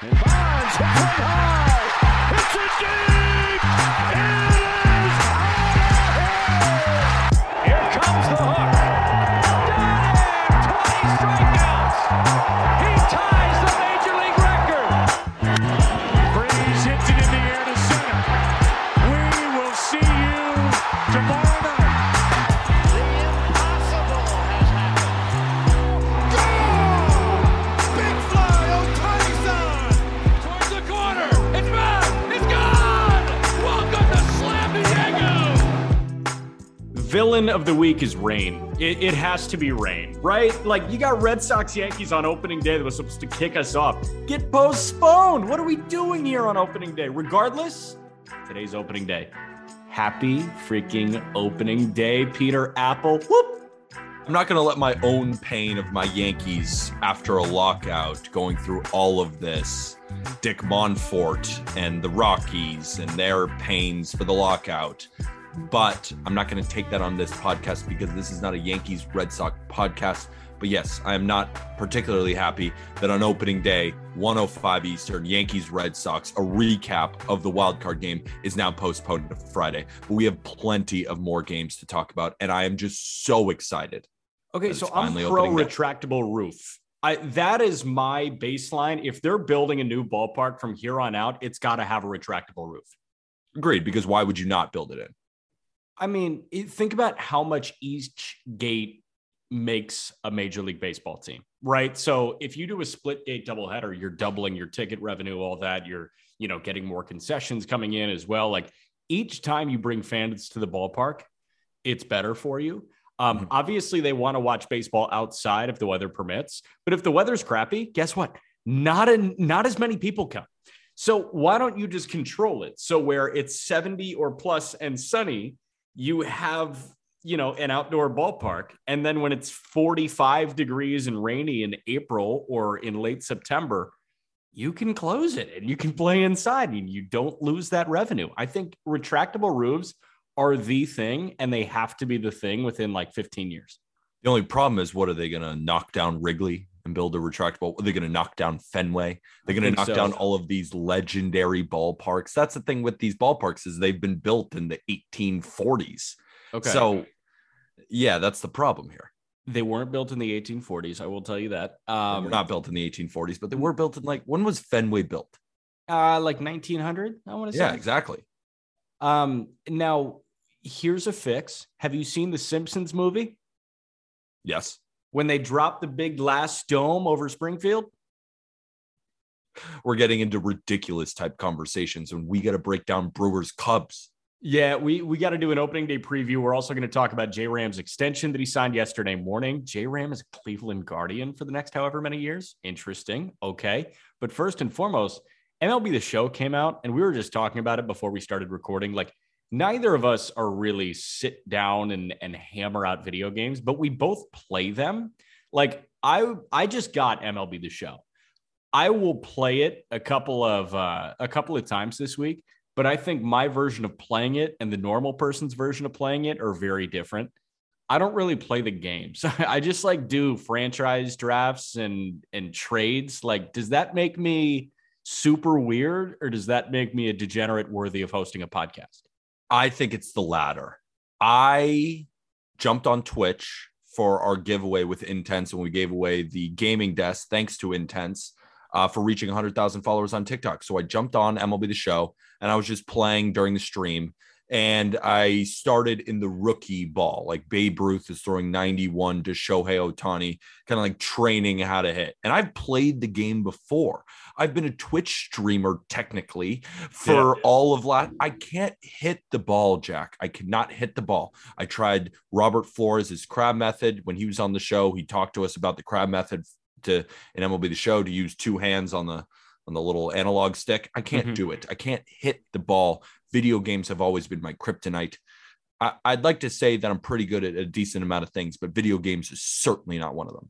And Bonds high. It's a deep. Villain of the week is rain. It, it has to be rain, right? Like you got Red Sox Yankees on opening day that was supposed to kick us off. Get postponed. What are we doing here on opening day? Regardless, today's opening day. Happy freaking opening day, Peter Appel. Whoop. I'm not going to let my own pain of my Yankees after a lockout going through all of this, Dick Monfort and the Rockies and their pains for the lockout. But I'm not going to take that on this podcast because this is not a Yankees Red Sox podcast. But yes, I am not particularly happy that on opening day, 105 Eastern, Yankees Red Sox, a recap of the wild card game is now postponed to Friday. But we have plenty of more games to talk about. And I am just so excited. Okay, so I'm pro opening day. retractable roof. I, that is my baseline. If they're building a new ballpark from here on out, it's got to have a retractable roof. Agreed. Because why would you not build it in? I mean, think about how much each gate makes a major league baseball team, right? So if you do a split gate doubleheader, you're doubling your ticket revenue, all that. You're, you know, getting more concessions coming in as well. Like each time you bring fans to the ballpark, it's better for you. Um, Mhm. Obviously, they want to watch baseball outside if the weather permits. But if the weather's crappy, guess what? Not a, not as many people come. So why don't you just control it? So where it's 70 or plus and sunny, you have you know an outdoor ballpark. And then when it's 45 degrees and rainy in april or in late september you can close it and you can play inside and you don't lose that revenue. I think retractable roofs are the thing and they have to be the thing within like 15 years. The only problem is, what are they going to knock down Wrigley and build a retractable? They're they going to knock down Fenway? They're going to knock so. down all of these legendary ballparks. That's the thing with these ballparks is they've been built in the 1840s. okay So, yeah, that's the problem here. they weren't built in the 1840s i will tell you that They um were not built in the 1840s, but they were built in like when was Fenway built? uh like 1900 i want to say Yeah, exactly. um now here's a fix have you seen the simpsons movie Yes. When they dropped the big glass dome over Springfield? We're getting into ridiculous type conversations and we got to break down Brewers Cubs. Yeah, we we got to do an opening day preview. We're also going to talk about J Ram's extension that he signed yesterday morning. J Ram is a Cleveland Guardian for the next however many years. Interesting. Okay. But first and foremost, MLB The Show came out and we were just talking about it before we started recording. Like, neither of us are really sit down and, and hammer out video games, but we both play them. Like, I I just got MLB The Show. I will play it a couple of uh, a couple of times this week but I think my version of playing it and the normal person's version of playing it are very different. I don't really play the games. I just like do franchise drafts and and trades. Like, does that make me super weird or does that make me a degenerate worthy of hosting a podcast? I think it's the latter. I jumped on Twitch for our giveaway with Intense, and we gave away the gaming desk thanks to Intense uh, for reaching 100,000 followers on TikTok. So I jumped on MLB The Show, and I was just playing during the stream. And I started in the rookie ball, like Babe Ruth is throwing 91 to Shohei Ohtani, kind of like training how to hit. And I've played the game before. I've been a Twitch streamer technically for Yeah. all of last. I can't hit the ball, Jack. I cannot hit the ball. I tried Robert Flores' crab method when he was on the show. He talked to us about the crab method to in MLB the show to use two hands on the on the little analog stick. I can't Mhm. do it. I can't hit the ball. Video games have always been my kryptonite. I, I'd like to say that I'm pretty good at a decent amount of things, but video games is certainly not one of them.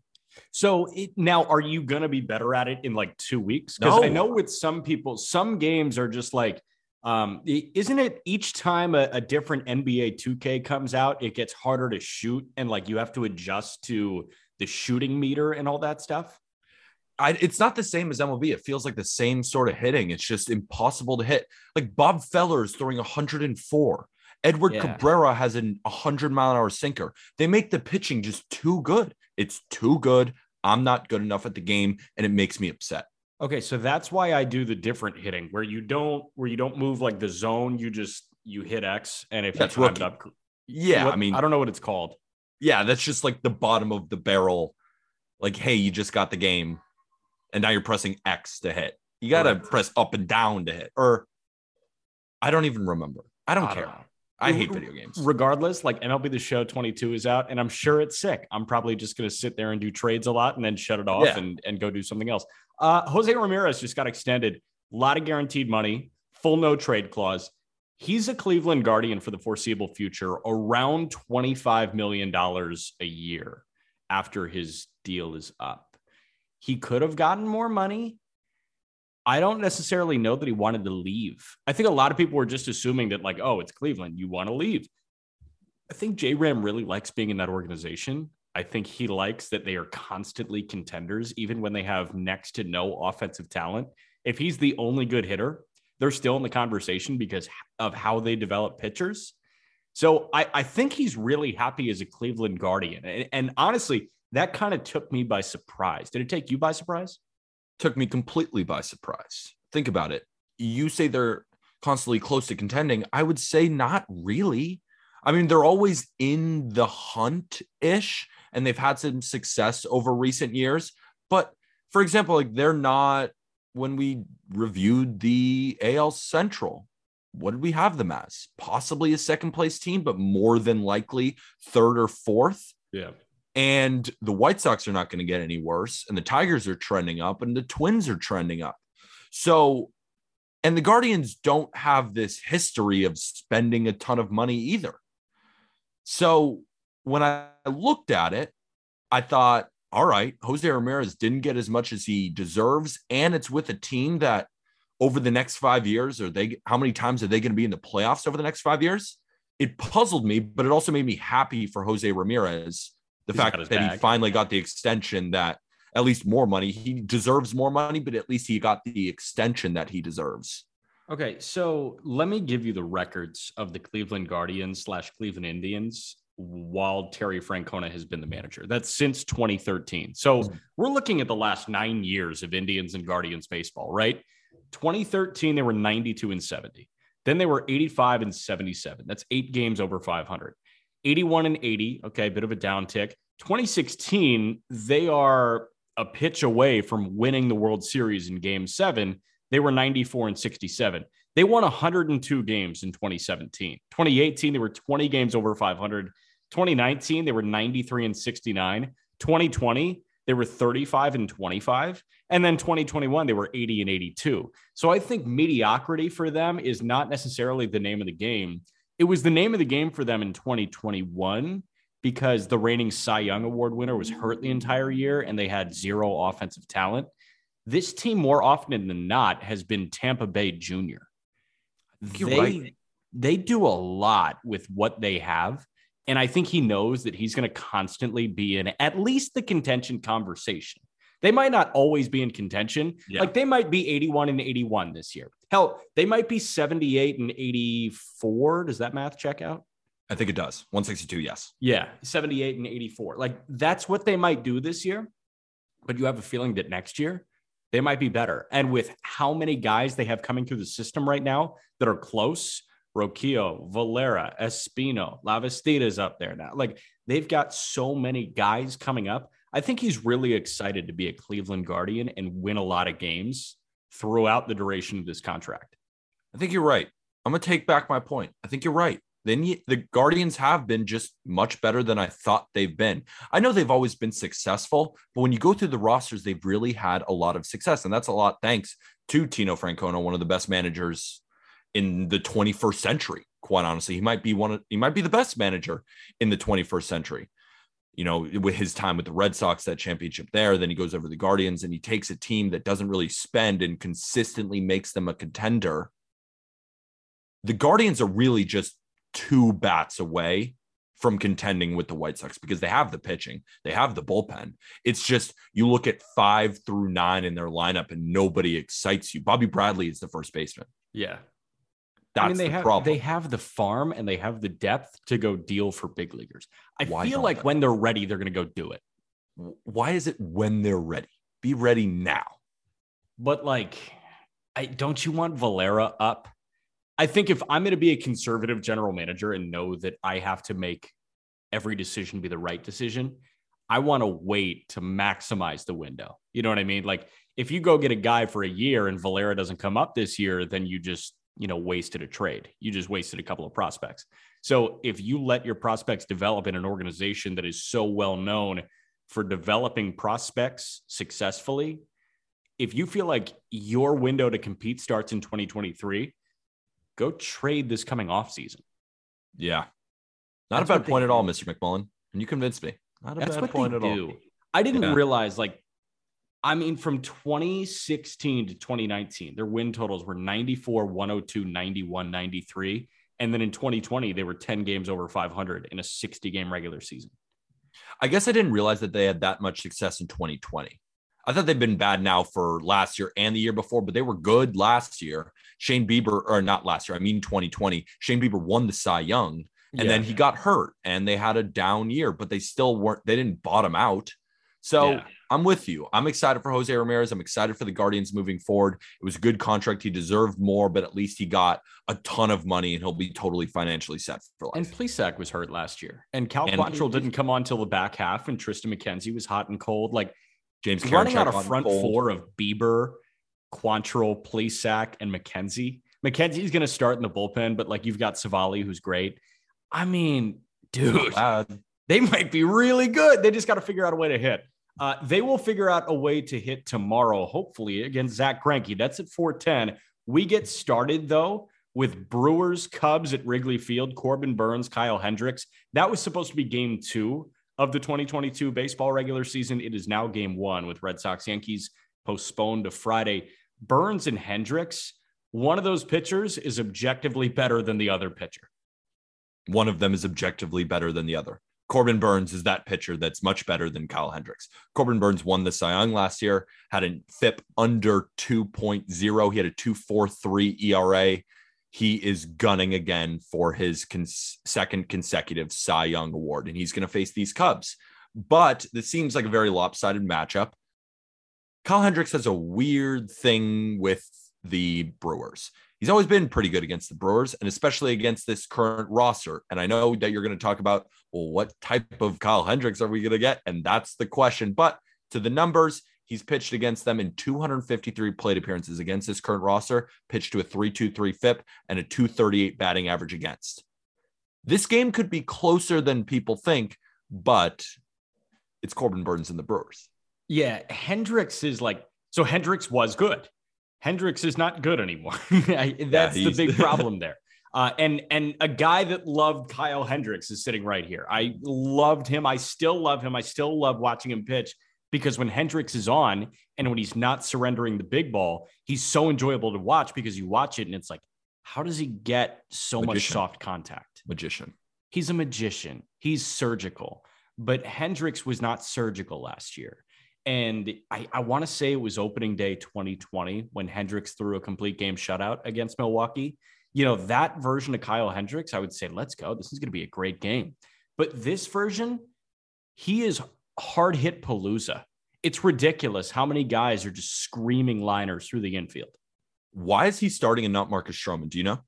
So it, now, are you going to be better at it in like two weeks? Because I know with some people, some games are just like, um, isn't it each time a, a different NBA 2K comes out, it gets harder to shoot and like you have to adjust to the shooting meter and all that stuff? I, it's not the same as MLB. It feels like the same sort of hitting. It's just impossible to hit. Like Bob Feller is throwing 104. Edward Yeah. Cabrera has an 100 mile an hour sinker. They make the pitching just too good. It's too good. I'm not good enough at the game, and it makes me upset. Okay, so that's why I do the different hitting where you don't where you don't move like the zone, you just you hit X and if That's you time it up. Yeah, what- I mean, I don't know what it's called. yeah, that's just like the bottom of the barrel. Like, hey, you just got the game, and now you're pressing X to hit. You got to Correct. press up and down to hit, or I don't even remember. I don't I care. don't. I hate video games. regardless, like MLB The Show 22 is out, and I'm sure it's sick. I'm probably just going to sit there and do trades a lot and then shut it off Yeah. and, and go do something else. Uh, Jose Ramirez just got extended, a lot of guaranteed money, full no trade clause. He's a Cleveland Guardian for the foreseeable future, around $25 million a year after his deal is up. He could have gotten more money. I don't necessarily know that he wanted to leave. I think a lot of people were just assuming that, like, oh, it's Cleveland, you want to leave. I think J Ram really likes being in that organization. I think he likes that they are constantly contenders, even when they have next to no offensive talent. If he's the only good hitter, they're still in the conversation because of how they develop pitchers. So I, I think he's really happy as a Cleveland Guardian. And, and honestly, that kind of took me by surprise. Did it take you by surprise? took me completely by surprise. Think about it. You say they're constantly close to contending. I would say not really. I mean, they're always in the hunt ish, and they've had some success over recent years. But for example, like they're not when we reviewed the AL Central. What did we have them as? Possibly a second place team, but more than likely third or fourth. Yeah. And the White Sox are not going to get any worse. And the Tigers are trending up, and the Twins are trending up. So, and the Guardians don't have this history of spending a ton of money either. So, when I looked at it, I thought, all right, Jose Ramirez didn't get as much as he deserves. And it's with a team that over the next five years, are they how many times are they going to be in the playoffs over the next five years? It puzzled me, but it also made me happy for Jose Ramirez the He's fact that he finally got the extension that at least more money. He deserves more money, but at least he got the extension that he deserves. Okay, so let me give you the records of the Cleveland Guardians slash Cleveland Indians while Terry Francona has been the manager. That's since 2013. So hmm. we're looking at the last nine years of Indians and Guardians baseball, right? 2013, they were 92 and 70. Then they were 85 and 77. That's eight games over 500. 81 and 80. Okay, a bit of a downtick. 2016, they are a pitch away from winning the World Series in game seven. They were 94 and 67. They won 102 games in 2017. 2018, they were 20 games over 500. 2019, they were 93 and 69. 2020, they were 35 and 25. And then 2021, they were 80 and 82. So I think mediocrity for them is not necessarily the name of the game. It was the name of the game for them in 2021 because the reigning Cy Young Award winner was hurt the entire year and they had zero offensive talent. This team, more often than not, has been Tampa Bay Junior. They, right. they do a lot with what they have. And I think he knows that he's going to constantly be in at least the contention conversation. They might not always be in contention. Yeah. Like they might be 81 and 81 this year. Hell, they might be 78 and 84. Does that math check out? I think it does. 162, yes. Yeah, 78 and 84. Like that's what they might do this year. But you have a feeling that next year they might be better. And with how many guys they have coming through the system right now that are close, Roquillo, Valera, Espino, Lavastida's up there now. Like they've got so many guys coming up. I think he's really excited to be a Cleveland Guardian and win a lot of games throughout the duration of this contract. I think you're right. I'm going to take back my point. I think you're right. then the Guardians have been just much better than I thought they've been. I know they've always been successful, but when you go through the rosters, they've really had a lot of success. And that's a lot thanks to Tito Francona, one of the best managers in the 21st century. Quite honestly, he might be one of he might be the best manager in the 21st century. You know, with his time with the Red Sox, that championship there, then he goes over the Guardians and he takes a team that doesn't really spend and consistently makes them a contender. The Guardians are really just two bats away from contending with the White Sox because they have the pitching, they have the bullpen. It's just you look at five through nine in their lineup and nobody excites you. Bobby Bradley is the first baseman. Yeah. That's I mean, they the have problem. they have the farm and they have the depth to go deal for big leaguers. I Why feel like they? when they're ready, they're going to go do it. Why is it when they're ready? Be ready now. But like, I don't you want Valera up? I think if I'm going to be a conservative general manager and know that I have to make every decision be the right decision, I want to wait to maximize the window. You know what I mean? Like if you go get a guy for a year and Valera doesn't come up this year, then you just, you know, wasted a trade. You just wasted a couple of prospects. So if you let your prospects develop in an organization that is so well known for developing prospects successfully, if you feel like your window to compete starts in 2023, go trade this coming off season. Yeah. Not That's a bad point at all. Mr. McMullen. And you convinced me. Not a That's bad point at all. I didn't Yeah. realize like I mean from 2016 to 2019 their win totals were 94 102 91 93 and then in 2020 they were 10 games over 500 in a 60 game regular season. I guess I didn't realize that they had that much success in 2020. I thought they've been bad now for last year and the year before, but they were good last year. Shane Bieber, or not last year, I mean 2020. Shane Bieber won the Cy Young, and then he got hurt, and they had a down year, but they still weren't. They didn't bottom out. So Yeah. I'm with you. I'm excited for Jose Ramirez. I'm excited for the Guardians moving forward. It was a good contract. He deserved more, but at least he got a ton of money, and he'll be totally financially set for life. And Plesac was hurt last year. And Cal And- Quantrill didn't come on till the back half and Triston McKenzie was hot and cold. Like James running out a front hold. four of Bieber, Quantrill, Plesac, and McKenzie. McKenzie's going to start in the bullpen, but like you've got Civale, who's great. I mean, dude, they might be really good. They just got to figure out a way to hit. Uh, they will figure out a way to hit tomorrow, hopefully against Zack Greinke. That's at 410. We get started though with Brewers Cubs at Wrigley Field. Corbin Burnes, Kyle Hendricks. That was supposed to be game two of the 2022 baseball regular season. It is now game one with Red Sox Yankees postponed to Friday. Burnes and Hendricks, one of those pitchers is objectively better than the other pitcher. one of them is objectively better than the other. Corbin Burnes is that pitcher that's much better than Kyle Hendricks. Corbin Burnes won the Cy Young last year, had a FIP under 2.0. He had a 2.43 ERA. He is gunning again for his cons- second consecutive Cy Young award, and he's going to face these Cubs. But this seems like a very lopsided matchup. Kyle Hendricks has a weird thing with the Brewers he's always been pretty good against the Brewers and especially against this current roster. And I know that you're going to talk about, well, what type of Kyle Hendricks are we going to get? And that's the question. But to the numbers, he's pitched against them in 253 plate appearances against this current roster, pitched to a 323 FIP and a 238 batting average against. This game could be closer than people think, but it's Corbin Burnes and the Brewers. Yeah, Hendricks is like so. Hendricks was good. Hendricks is not good anymore. That's the big problem there. Uh, and and a guy that loved Kyle Hendricks is sitting right here. I loved him. I still love him. I still love watching him pitch because when Hendricks is on and when he's not surrendering the big ball, he's so enjoyable to watch because you watch it and it's like, how does he get so much soft contact? Magician. He's a magician. He's surgical. But Hendricks was not surgical last year. And I, I want to say it was opening day 2020 when Hendricks threw a complete game shutout against Milwaukee. You know, that version of Kyle Hendricks, I would say, let's go. This is going to be a great game. But this version, he is hard hit Palooza. It's ridiculous how many guys are just screaming liners through the infield. Why is he starting and not Marcus Stroman? Do you know?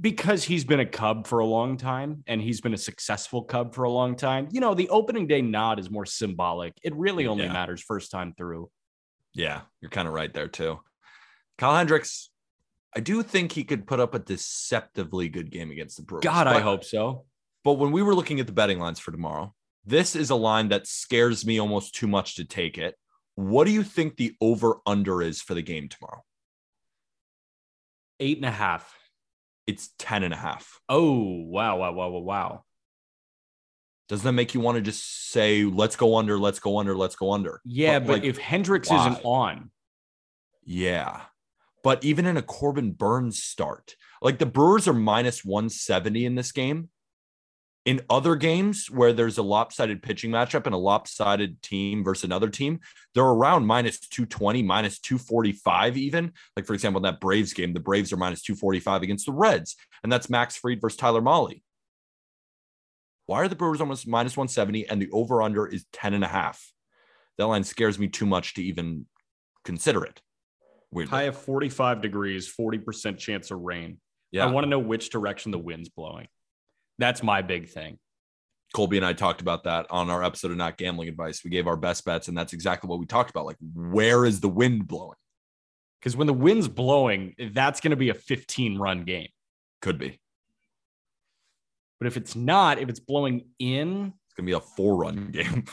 Because he's been a Cub for a long time and he's been a successful Cub for a long time. You know, the opening day nod is more symbolic. It really only Yeah. matters first time through. Yeah, you're kind of right there too. Kyle Hendricks, I do think he could put up a deceptively good game against the Brewers. God, I hope so. But when we were looking at the betting lines for tomorrow, this is a line that scares me almost too much to take it. What do you think the over under is for the game tomorrow? Eight and a half. It's 10 and a half. Oh, wow, wow, wow, wow, wow. Doesn't that make you want to just say, let's go under, let's go under, let's go under? Yeah, but, like, if Hendricks why? isn't on, yeah. But even in a Corbin Burnes start, like the Brewers are minus 170 in this game. In other games where there's a lopsided pitching matchup and a lopsided team versus another team, they're around minus 220, minus 245, even. Like, for example, in that Braves game, the Braves are minus 245 against the Reds, and that's Max Fried versus Tyler Mahle. Why are the Brewers almost minus 170 and the over under is 10 and a half? That line scares me too much to even consider it. Weirdly. high of 45 degrees, 40% chance of rain. Yeah. I want to know which direction the wind's blowing. That's my big thing. Colby and I talked about that on our episode of Not Gambling Advice. We gave our best bets, and that's exactly what we talked about. Like, where is the wind blowing? Because when the wind's blowing, that's going to be a 15 run game. Could be. But if it's not, if it's blowing in, it's gonna be a four run game.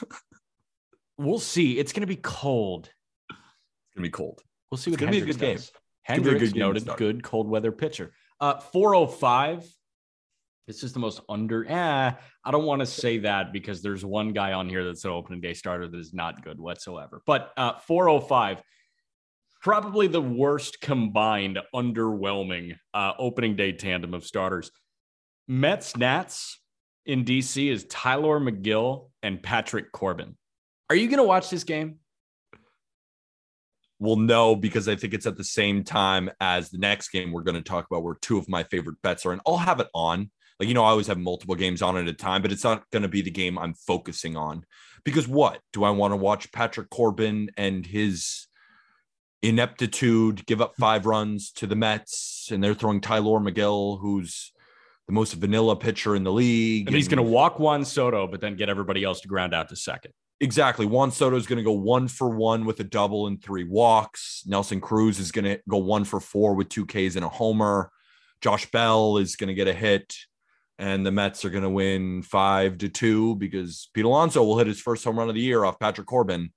we'll see. It's going to be cold. It's gonna be cold. We'll see It's what gonna be a good game. does. gonna a good game to noted good cold weather pitcher. Uh, 405. It's just the most under. Eh, I don't want to say that because there's one guy on here that's an opening day starter that is not good whatsoever. But uh, 405, probably the worst combined underwhelming uh, opening day tandem of starters. Mets Nats in DC is Tylor Megill and Patrick Corbin. Are you going to watch this game? Well, no, because I think it's at the same time as the next game we're going to talk about, where two of my favorite bets are, and I'll have it on. Like, you know, I always have multiple games on at a time, but it's not going to be the game I'm focusing on. Because what? Do I want to watch Patrick Corbin and his ineptitude give up five runs to the Mets, and they're throwing Tylor Megill, who's the most vanilla pitcher in the league? And he's going to walk Juan Soto, but then get everybody else to ground out to second. Exactly. Juan Soto is going to go one for one with a double and three walks. Nelson Cruz is going to go one for four with two Ks and a homer. Josh Bell is going to get a hit, and the Mets are going to win five to two because Pete Alonso will hit his first home run of the year off Patrick Corbin,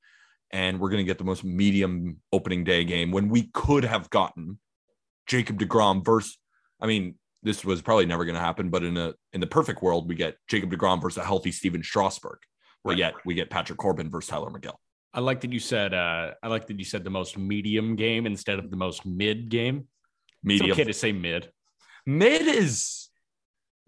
and we're going to get the most medium opening day game when we could have gotten Jacob Degrom versus. I mean, this was probably never going to happen, but in a in the perfect world, we get Jacob Degrom versus a healthy Stephen Strasburg. But Right. yet we get Patrick Corbin versus Tylor Megill. I like that you said. Uh, I like that you said the most medium game instead of the most mid game. Medium. It's okay to say mid. Mid is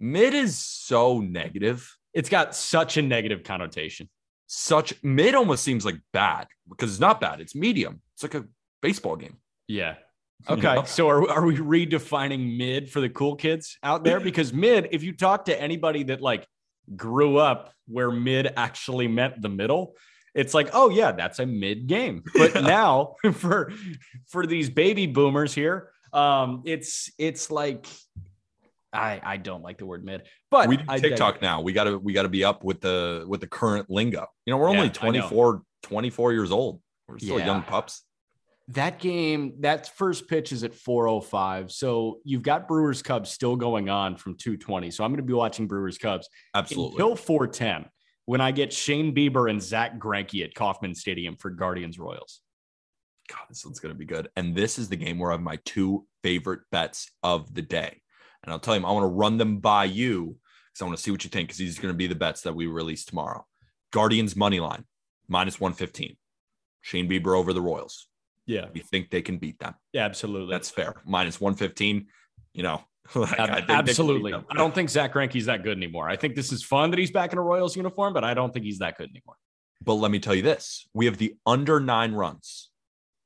mid is so negative. It's got such a negative connotation. Such mid almost seems like bad because it's not bad. It's medium. It's like a baseball game. Yeah. You Okay. know? So are, are we redefining mid for the cool kids out there? Because mid, if you talk to anybody that like grew up where mid actually meant the middle, it's like, oh yeah, that's a mid game. But now for for these baby boomers here, um, it's it's like I I don't like the word mid, but we do TikTok now. We gotta we gotta be up with the with the current lingo. You know, we're only Yeah, I 24, 24 years old. We're still Yeah. young pups. That game, that first pitch is at 405. So you've got Brewers Cubs still going on from 220. So I'm going to be watching Brewers Cubs Absolutely. until 410 when I get Shane Bieber and Zack Greinke at Kauffman Stadium for Guardians Royals. God, this one's going to be good. And this is the game where I have my two favorite bets of the day. And I'll tell you, I want to run them by you because I want to see what you think because these are going to be the bets that we release tomorrow. Guardians money line, minus 115. Shane Bieber over the Royals. Yeah, We think they can beat them. yeah, absolutely. That's fair. Minus 115, you know. like, I Ab- think they can beat absolutely. I don't think Zack Greinke's that good anymore. I think this is fun that he's back in a Royals uniform, but I don't think he's that good anymore. But let me tell you this we have the under nine runs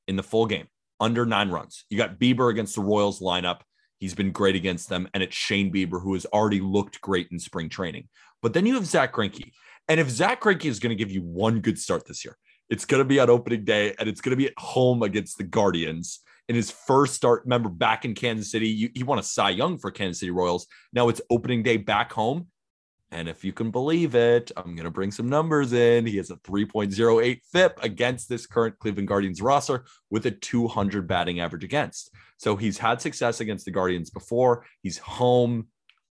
in the full game, under nine runs. You got Bieber against the Royals lineup. He's been great against them. And it's Shane Bieber, who has already looked great in spring training. But then you have Zack Greinke. And if Zack Greinke is going to give you one good start this year, it's going to be on opening day and it's going to be at home against the Guardians. In his first start, remember back in Kansas City, you, he won a Cy Young for Kansas City Royals. Now it's opening day back home. And if you can believe it, I'm going to bring some numbers in. He has a 3.08 FIP against this current Cleveland Guardians roster with a 200 batting average against. So he's had success against the Guardians before. He's home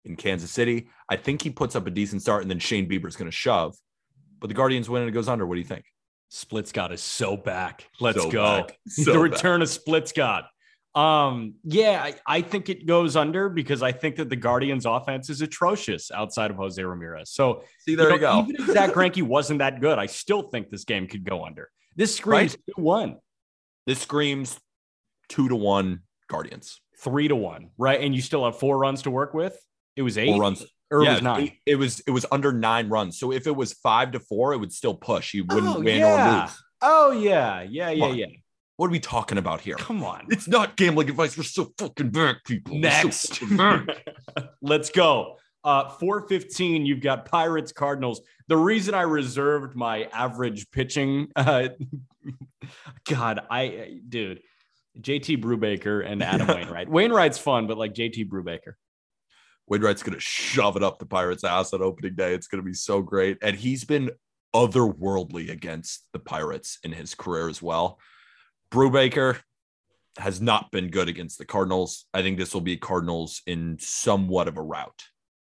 in Kansas City. I think he puts up a decent start and then Shane Bieber's going to shove. But the Guardians win and it goes under. What do you think? Split Scott is so back. Let's So go. back. So the back. return of Split Scott. Um, yeah, I, I think it goes under because I think that the Guardians offense is atrocious outside of Jose Ramirez. So See, there you, know, go. Even if Zack Greinke wasn't that good, I still think this game could go under. This screams two one, This screams two to one Guardians. three to one, right? And you still have four runs to work with. It was eight Four runs. or it yeah, was nine. It, it was it was under nine runs. So if it was five to four, it would still push. You wouldn't Oh, win yeah. or lose. Oh yeah, yeah, yeah, yeah. What are we talking about here? Come on. It's not gambling advice. We're so fucking back, people. We're so Next. back. Let's go. Uh, 415, you've got Pirates Cardinals. The reason I reserved my average pitching, uh, God, I, dude, JT Brubaker and Adam Wainwright. Wainwright's fun, but like JT Brubaker. Wainwright's gonna shove it up the Pirates' ass on opening day. It's gonna be so great. And he's been otherworldly against the Pirates in his career as well. Brubaker has not been good against the Cardinals. I think this will be Cardinals in somewhat of a rout.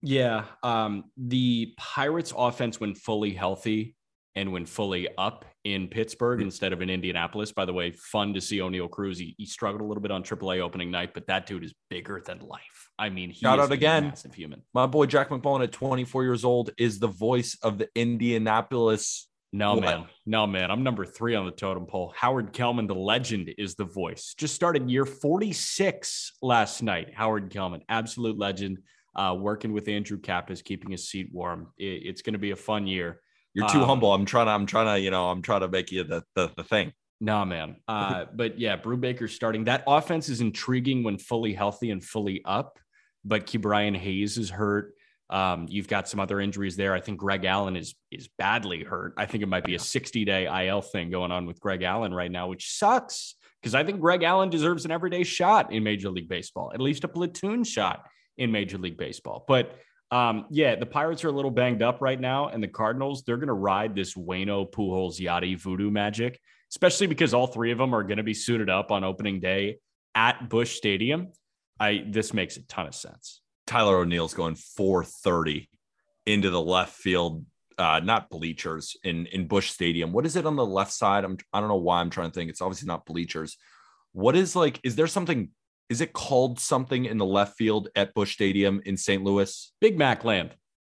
Yeah. Um, the Pirates offense, when fully healthy and when fully up in Pittsburgh instead of in Indianapolis, by the way, fun to see Oneil Cruz. He, he struggled a little bit on AAA opening night, but that dude is bigger than life. I mean, he Shout out again. massive human. My boy Jack McMullen at 24 years old is the voice of the Indianapolis. No, What? man. No, man. I'm number three on the totem pole. Howard Kellman, the legend, is the voice. Just started year 46 last night. Howard Kellman, absolute legend, uh, working with Andrew Kappas, keeping his seat warm. It- it's going to be a fun year. You're too Um, humble. I'm trying to, I'm trying to, you know, I'm trying to make you the, the, the thing. Nah, man. Uh, but yeah, Brubaker starting. That offense is intriguing when fully healthy and fully up. But Ke'Bryan Hayes is hurt. Um, you've got some other injuries there. I think Greg Allen is is badly hurt. I think it might be a 60 day IL thing going on with Greg Allen right now, which sucks because I think Greg Allen deserves an everyday shot in Major League Baseball, at least a platoon shot in Major League Baseball. But um, yeah, the Pirates are a little banged up right now, and the Cardinals they're going to ride this Wayno Pujols Yadi voodoo magic especially because all three of them are going to be suited up on opening day at Busch Stadium. I this makes a ton of sense. Tyler O'Neill's going 430 into the left field, uh, not bleachers in in Busch Stadium. What is it on the left side? I'm I don't know why I'm trying to think. It's obviously not bleachers. What is like? Is there something? Is it called something in the left field at Busch Stadium in St. Louis? Big Mac Land.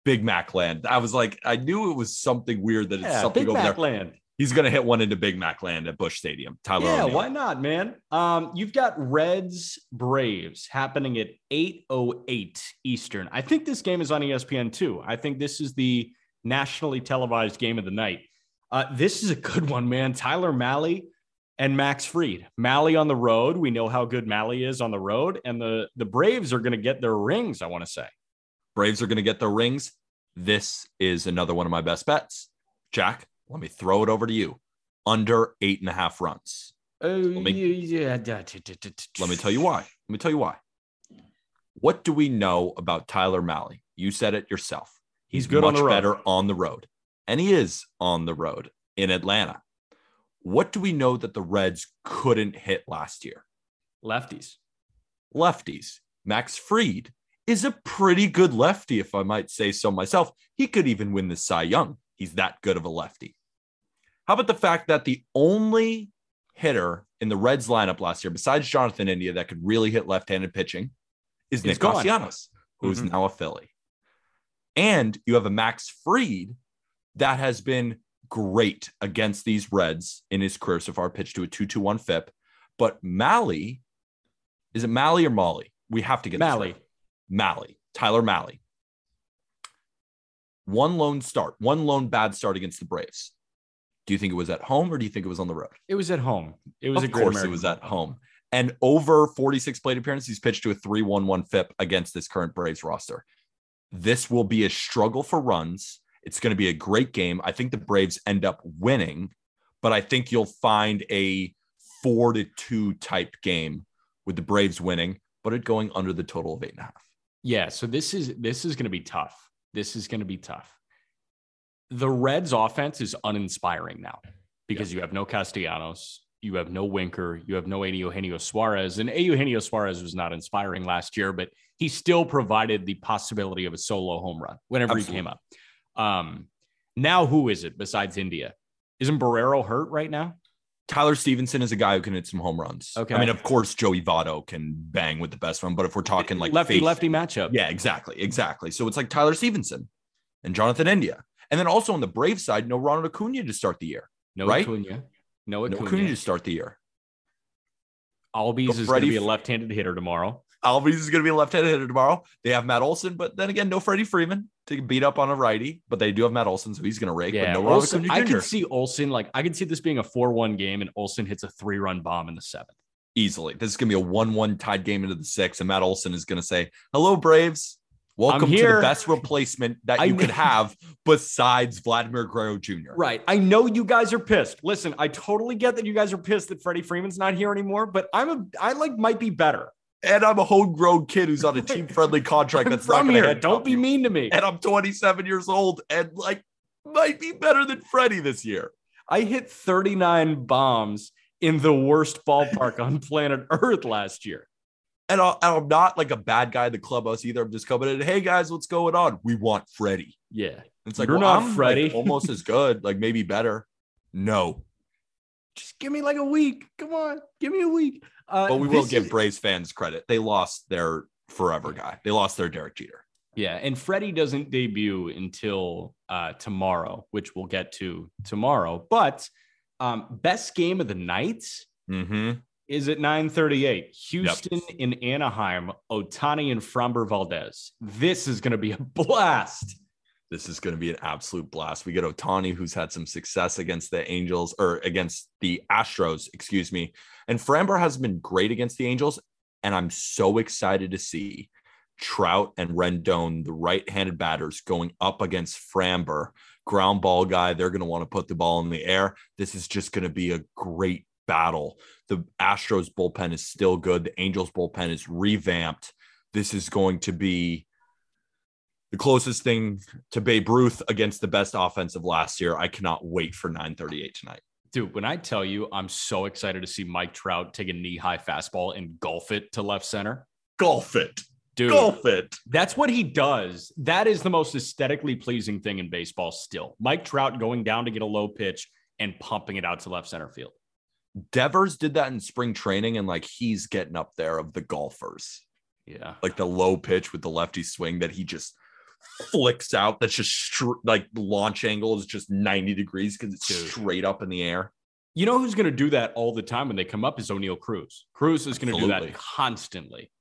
Big Mac Land. I was like, I knew it was something weird that it's Yeah, something Big over Mac there. Land. He's gonna hit one into Big Mac Land at Busch Stadium. Tyler Yeah, why not, man? Um, you've got Reds Braves happening at 8:08 Eastern. I think this game is on ESPN too. I think this is the nationally televised game of the night. Uh, this is a good one, man. Tyler Malley and Max Fried. Malley on the road. We know how good Malley is on the road, and the the Braves are going to get their rings. I want to say. Braves are going to get their rings. This is another one of my best bets. Jack, let me throw it over to you. Under eight and a half runs. Oh me- yeah. Let me tell you why. Let me tell you why. What do we know about Tyler Malley? You said it yourself. He's good on much road. better on the road. And he is on the road in Atlanta. What do we know that the Reds couldn't hit last year? Lefties. lefties. Max Fried is a pretty good lefty, if I might say so myself. He could even win the Cy Young. He's that good of a lefty. How about the fact that the only hitter in the Reds lineup last year, besides Jonathan India, that could really hit left handed pitching, is He's Nick. Castellanos, who's Mhm. now a Philly. And you have a Max Fried that has been great against these Reds in his career so far, pitched to a 2 2 1 FIP. But Malley, is it Malley or Molly? We have to get this Malley. right. Malley, Tyler Malley. One lone start, one lone bad start against the Braves. Do you think it was at home or do you think it was on the road? It was at home. It was of a course, American it was at home. And over 46 plate appearances, he's pitched to a 3 1 1 FIP against this current Braves roster. This will be a struggle for runs. It's going to be a great game. I think the Braves end up winning, but I think you'll find a four to two type game with the Braves winning, but it going under the total of eight and a half. Yeah, so this is this is going to be tough. this is going to be tough. The Reds offense is uninspiring now because you have no Castellanos, you have no Winker, you have no A. Eugenio Suarez, and Eugenio Suarez was not inspiring last year, but he still provided the possibility of a solo home run whenever Absolutely. he came up. Um, now, who is it besides India? Isn't Barrero hurt right now? Tyler Stephenson is a guy who can hit some home runs. Okay. I mean, of course, Joey Votto can bang with the best one, but if we're talking like lefty face- lefty matchup. Yeah, exactly. Exactly. So it's like Tyler Stephenson and Jonathan India. And then also on the Brave side, no Ronald Acuna to start the year. No Right? Acuna. No No Acuna. Acuna to start the year. Albies Go is going to be a left-handed hitter tomorrow. Albies is going to be a left-handed hitter tomorrow. They have Matt Olson, but then again, no Freddie Freeman to beat up on a righty. But they do have Matt Olson, so he's going to rake. Yeah, but no Acuna I could see Olson like I could see this being a four-one game, and Olson hits a three-run bomb in the seventh. easily. This is going to be a one-one tied game into the sixth, and Matt Olson is going to say, "Hello, Braves. Welcome to the best replacement that you could have besides Vladimir Guerrero Jr." Right. I know you guys are pissed. Listen, I totally get that you guys are pissed that Freddie Freeman's not here anymore, but I'm a I like might be better. And I'm a homegrown kid who's on a team-friendly contract I'm that's not from going to here. Don't be mean to me. and I'm 27 years old and like might be better than Freddie this year. I hit 39 bombs in the worst ballpark on planet Earth last year. And, I, and I'm not like a bad guy in the clubhouse either. I'm just coming in, hey guys, what's going on? We want Freddie. Yeah. It's like, You're well, not I'm, like, Freddie. almost as good, like maybe better. No, Just give me like a week. Come on. Give me a week. Uh, but we will give is- Braves fans credit. They lost their forever guy. They lost their Derek Jeter. Yeah, and Freddie doesn't debut until uh, tomorrow, which we'll get to tomorrow. But um, best game of the night Mm-hmm. Is at 9:38. Houston in Anaheim, Ohtani and Framber Valdez. This is going to be a blast. This is going to be an absolute blast. We get Ohtani, who's had some success against the Angels or against the Astros, excuse me. And Framber has been great against the Angels. And I'm so excited to see Trout and Rendon, the right handed batters, going up against Framber, ground ball guy. They're going to want to put the ball in the air. This is just going to be a great battle. The Astros bullpen is still good. The Angels bullpen is revamped. This is going to be the closest thing to Babe Ruth against the best offense of last year. I cannot wait for 938 tonight. Dude, when I tell you I'm so excited to see Mike Trout take a knee-high fastball and golf it to left center. Golf it. Dude, Golf it. That's what he does. That is the most aesthetically pleasing thing in baseball still. Mike Trout going down to get a low pitch and pumping it out to left center field. Devers did that in spring training, and like he's getting up there of the golfers. Yeah. Like the low pitch with the lefty swing that he just flicks out. That's just str- like launch angle is just 90 degrees because it's Dude. straight up in the air. You know who's going to do that all the time when they come up is Oneil Cruz. Cruz is going to do that constantly.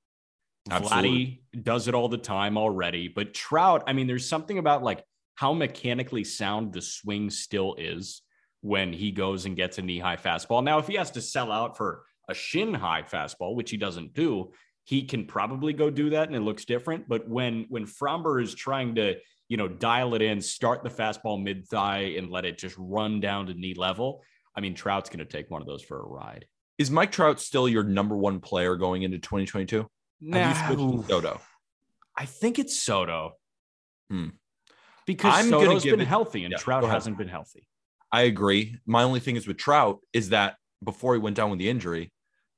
Absolutely. Vladdy does it all the time already, but Trout, I mean, there's something about like how mechanically sound the swing still is when he goes and gets a knee high fastball. Now, if he has to sell out for a shin high fastball, which he doesn't do, he can probably go do that and it looks different. But when when Framber is trying to, you know, dial it in, start the fastball mid thigh and let it just run down to knee level, I mean, Trout's going to take one of those for a ride. Is Mike Trout still your number one player going into 2022? Have you switched to Soto? I think it's Soto. Hmm. Because I'm Soto's been it- healthy and Yeah, Trout hasn't been healthy. I agree. My only thing is with Trout is that before he went down with the injury,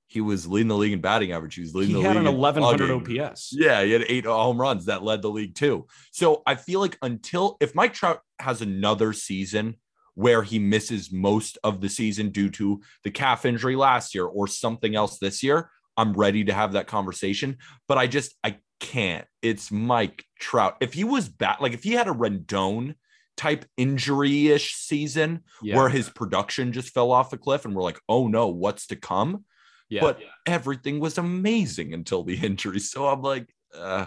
he was leading the league in batting average. He was leading He the had league an in 1100. OPS. Yeah, he had eight home runs that led the league too. So I feel like until if Mike Trout has another season where he misses most of the season due to the calf injury last year or something else this year, I'm ready to have that conversation. But I just I can't. It's Mike Trout. If he was back, like if he had a Rendon type injury-ish season Yeah. where his production just fell off a cliff and we're like, oh no, what's to come? yeah. But everything was amazing until the injury. So I'm like, uh,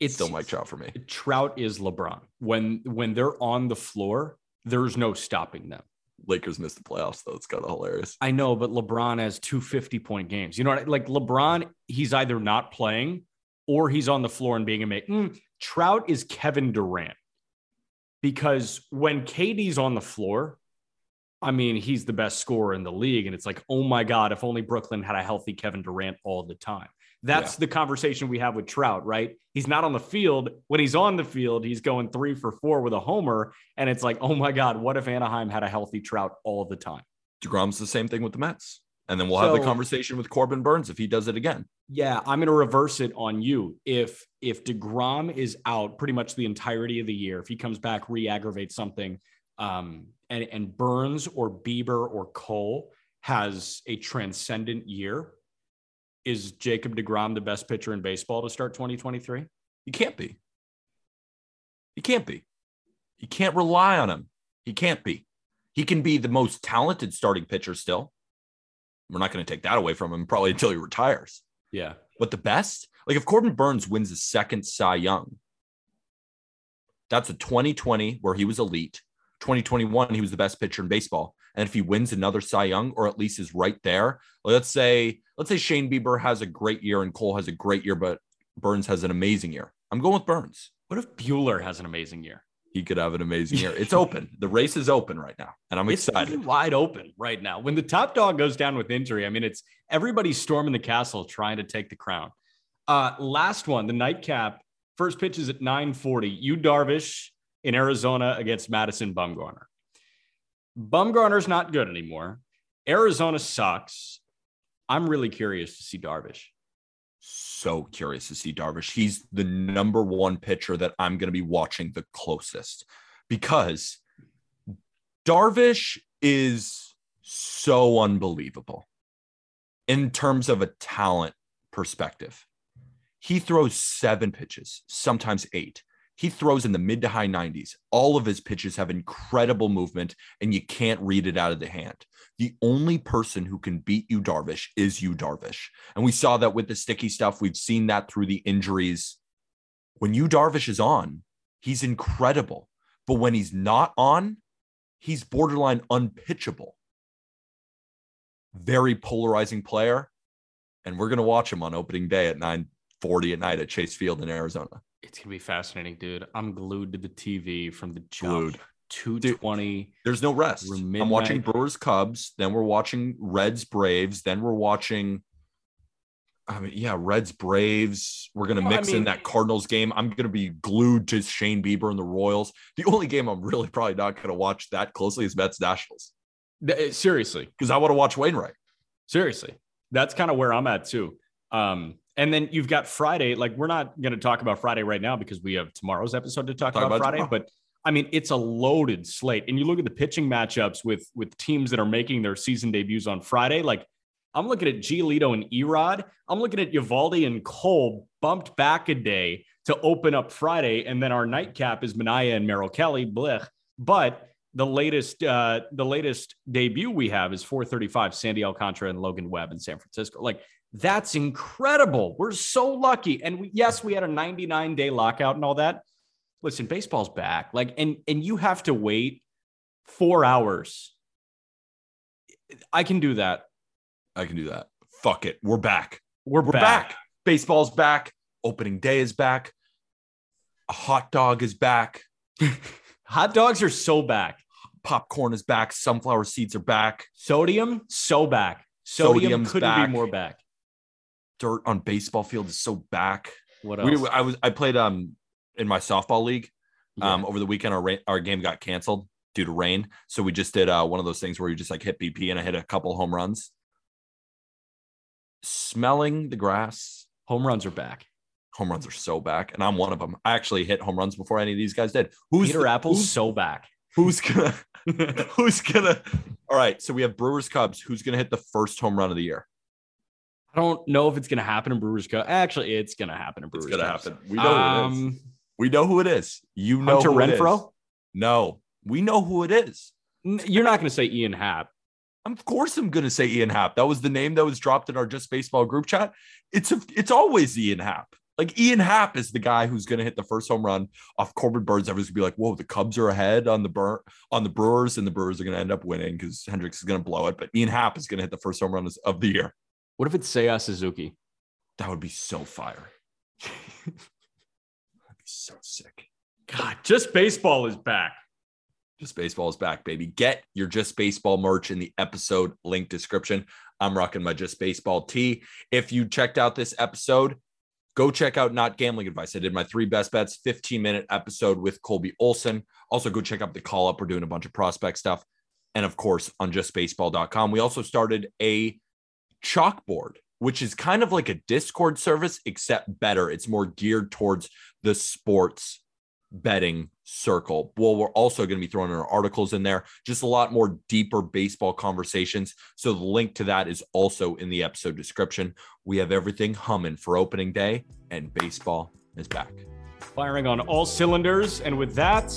it's still Mike Trout for me. Trout is LeBron. When when they're on the floor, there's no stopping them. Lakers missed the playoffs though. It's kind of hilarious. I know, but LeBron has two 50 point games. You know what? I- Like LeBron, he's either not playing or he's on the floor and being amazing. Mm, Trout is Kevin Durant because when KD's on the floor, I mean, he's the best scorer in the league. And it's like, oh my God, if only Brooklyn had a healthy Kevin Durant all the time. That's the conversation we have with Trout, right? He's not on the field. When he's on the field, he's going three for four with a homer. And it's like, oh my God, what if Anaheim had a healthy Trout all the time? DeGrom's the same thing with the Mets. And then we'll have the conversation with Corbin Burnes if he does it again. Yeah, I'm going to reverse it on you. If if Degrom is out pretty much the entirety of the year, if he comes back, re-aggravates something, um, and and Burnes or Bieber or Cole has a transcendent year, is Jacob Degrom the best pitcher in baseball to start 2023? He can't be. He can't be. He can't rely on him. He can't be. He can be the most talented starting pitcher still. We're not going to take that away from him probably until he retires. Yeah, But the best, like if Corbin Burnes wins the second Cy Young, that's a 2020 where he was elite. 2021, he was the best pitcher in baseball. And if he wins another Cy Young, or at least is right there, let's say, let's say Shane Bieber has a great year and Cole has a great year, but Burnes has an amazing year. I'm going with Burnes. what if Buehler has an amazing year? He could have an amazing year. It's open. The race is open right now, and I'm It's excited. wide open right now. When the top dog goes down with injury, I mean, it's everybody's storming the castle trying to take the crown. Uh, last one, the nightcap. First pitch is at 9:40. Yu Darvish in Arizona against Madison Bumgarner. Bumgarner's not good anymore. Arizona sucks. I'm really curious to see Darvish. So curious to see Darvish. He's the number one pitcher that I'm going to be watching the closest because Darvish is so unbelievable in terms of a talent perspective. He throws seven pitches, sometimes eight. He throws in the mid to high 90s. All of his pitches have incredible movement, and you can't read it out of the hand. The only person who can beat you, Darvish, is you, Darvish. And we saw that with the sticky stuff. We've seen that through the injuries. When Yu Darvish is on, he's incredible. But when he's not on, he's borderline unpitchable. Very polarizing player. And we're going to watch him on opening day at 9:40 at night at Chase Field in Arizona. It's gonna be fascinating, dude. I'm glued to the TV from the jump. Glued. 220. There's no rest. I'm watching. Brewers Cubs, then we're watching Reds Braves, then we're watching I mean, yeah, Reds Braves. We're gonna I mix mean- in that Cardinals game. I'm gonna be glued to Shane Bieber and the Royals. The only game I'm really probably not gonna watch that closely is Mets Nationals uh, Seriously, because I want to watch Wainwright. Seriously, that's kind of where I'm at too. Um, and then you've got Friday. Like we're not going to talk about Friday right now because we have tomorrow's episode to talk, Talk about, about Friday. tomorrow. But I mean, it's a loaded slate. And you look at the pitching matchups with with teams that are making their season debuts on Friday. Like I'm looking at Giolito and Erod. I'm looking at Eovaldi and Cole bumped back a day to open up Friday, and then our nightcap is Manaea and Merrill Kelly. Blech. But the latest uh, the latest debut we have is 435 Sandy Alcantara and Logan Webb in San Francisco. Like that's incredible. We're so lucky. And we, yes, we had a 99 day lockout and all that. Listen, baseball's back. Like and and you have to wait 4 hours. I can do that. I can do that. Fuck it. We're back. We're, We're back. Baseball's back. Opening day is back. A hot dog is back. Hot dogs are so back. Popcorn is back. Sunflower seeds are back. Sodium, so back. Sodium Sodium's couldn't back. be more back. Dirt on baseball field is so back. What else? We, I was I played um in my softball league um over the weekend. Our ra- our game got canceled due to rain, so we just did uh one of those things where you just like hit BP and I hit a couple home runs. Smelling the grass, Home runs are back. home runs are so back, and I'm one of them. I actually hit home runs before any of these guys did. Who's Peter the- Appel's who's- so back. who's gonna who's gonna? All right, so we have Brewers Cubs. Who's gonna hit the first home run of the year? I don't know if it's going to happen in Brewers Cup. Actually, it's going to happen in Brewers. It's gonna Cubs. happen. We know who it is. Um, We know who it is. You know Hunter who. Renfroe? No, we know who it is. You're not going to say Ian Happ. Of course, I'm going to say Ian Happ. That was the name that was dropped in our Just Baseball group chat. It's a, it's always Ian Happ. Like Ian Happ is the guy who's going to hit the first home run off Corbin Burnes. Everyone's gonna be like, "Whoa, the Cubs are ahead on the Bur- on the Brewers, and the Brewers are going to end up winning because Hendricks is going to blow it." But Ian Happ is going to hit the first home run of the year. What if it's Seiya Suzuki? That would be so fire. That'd be so sick. God, just baseball is back. Just Baseball is back, baby. Get your Just Baseball merch in the episode link description. I'm rocking my Just Baseball tee. If you checked out this episode, go check out Not Gambling Advice. I did my three best bets, 15 minute episode with Colby Olson. Also, go check out the call up. We're doing a bunch of prospect stuff. And of course, on justbaseball.com, we also started a chalkboard, which is kind of like a Discord service, except better. It's more geared towards the sports betting circle. Well, we're also going to be throwing our articles in there, just a lot more deeper baseball conversations. So the link to that is also in the episode description. We have everything humming for opening day, and baseball is back. Firing on all cylinders. And with that,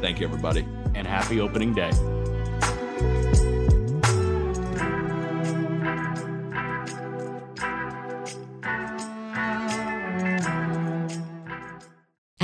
thank you, everybody. And happy opening day.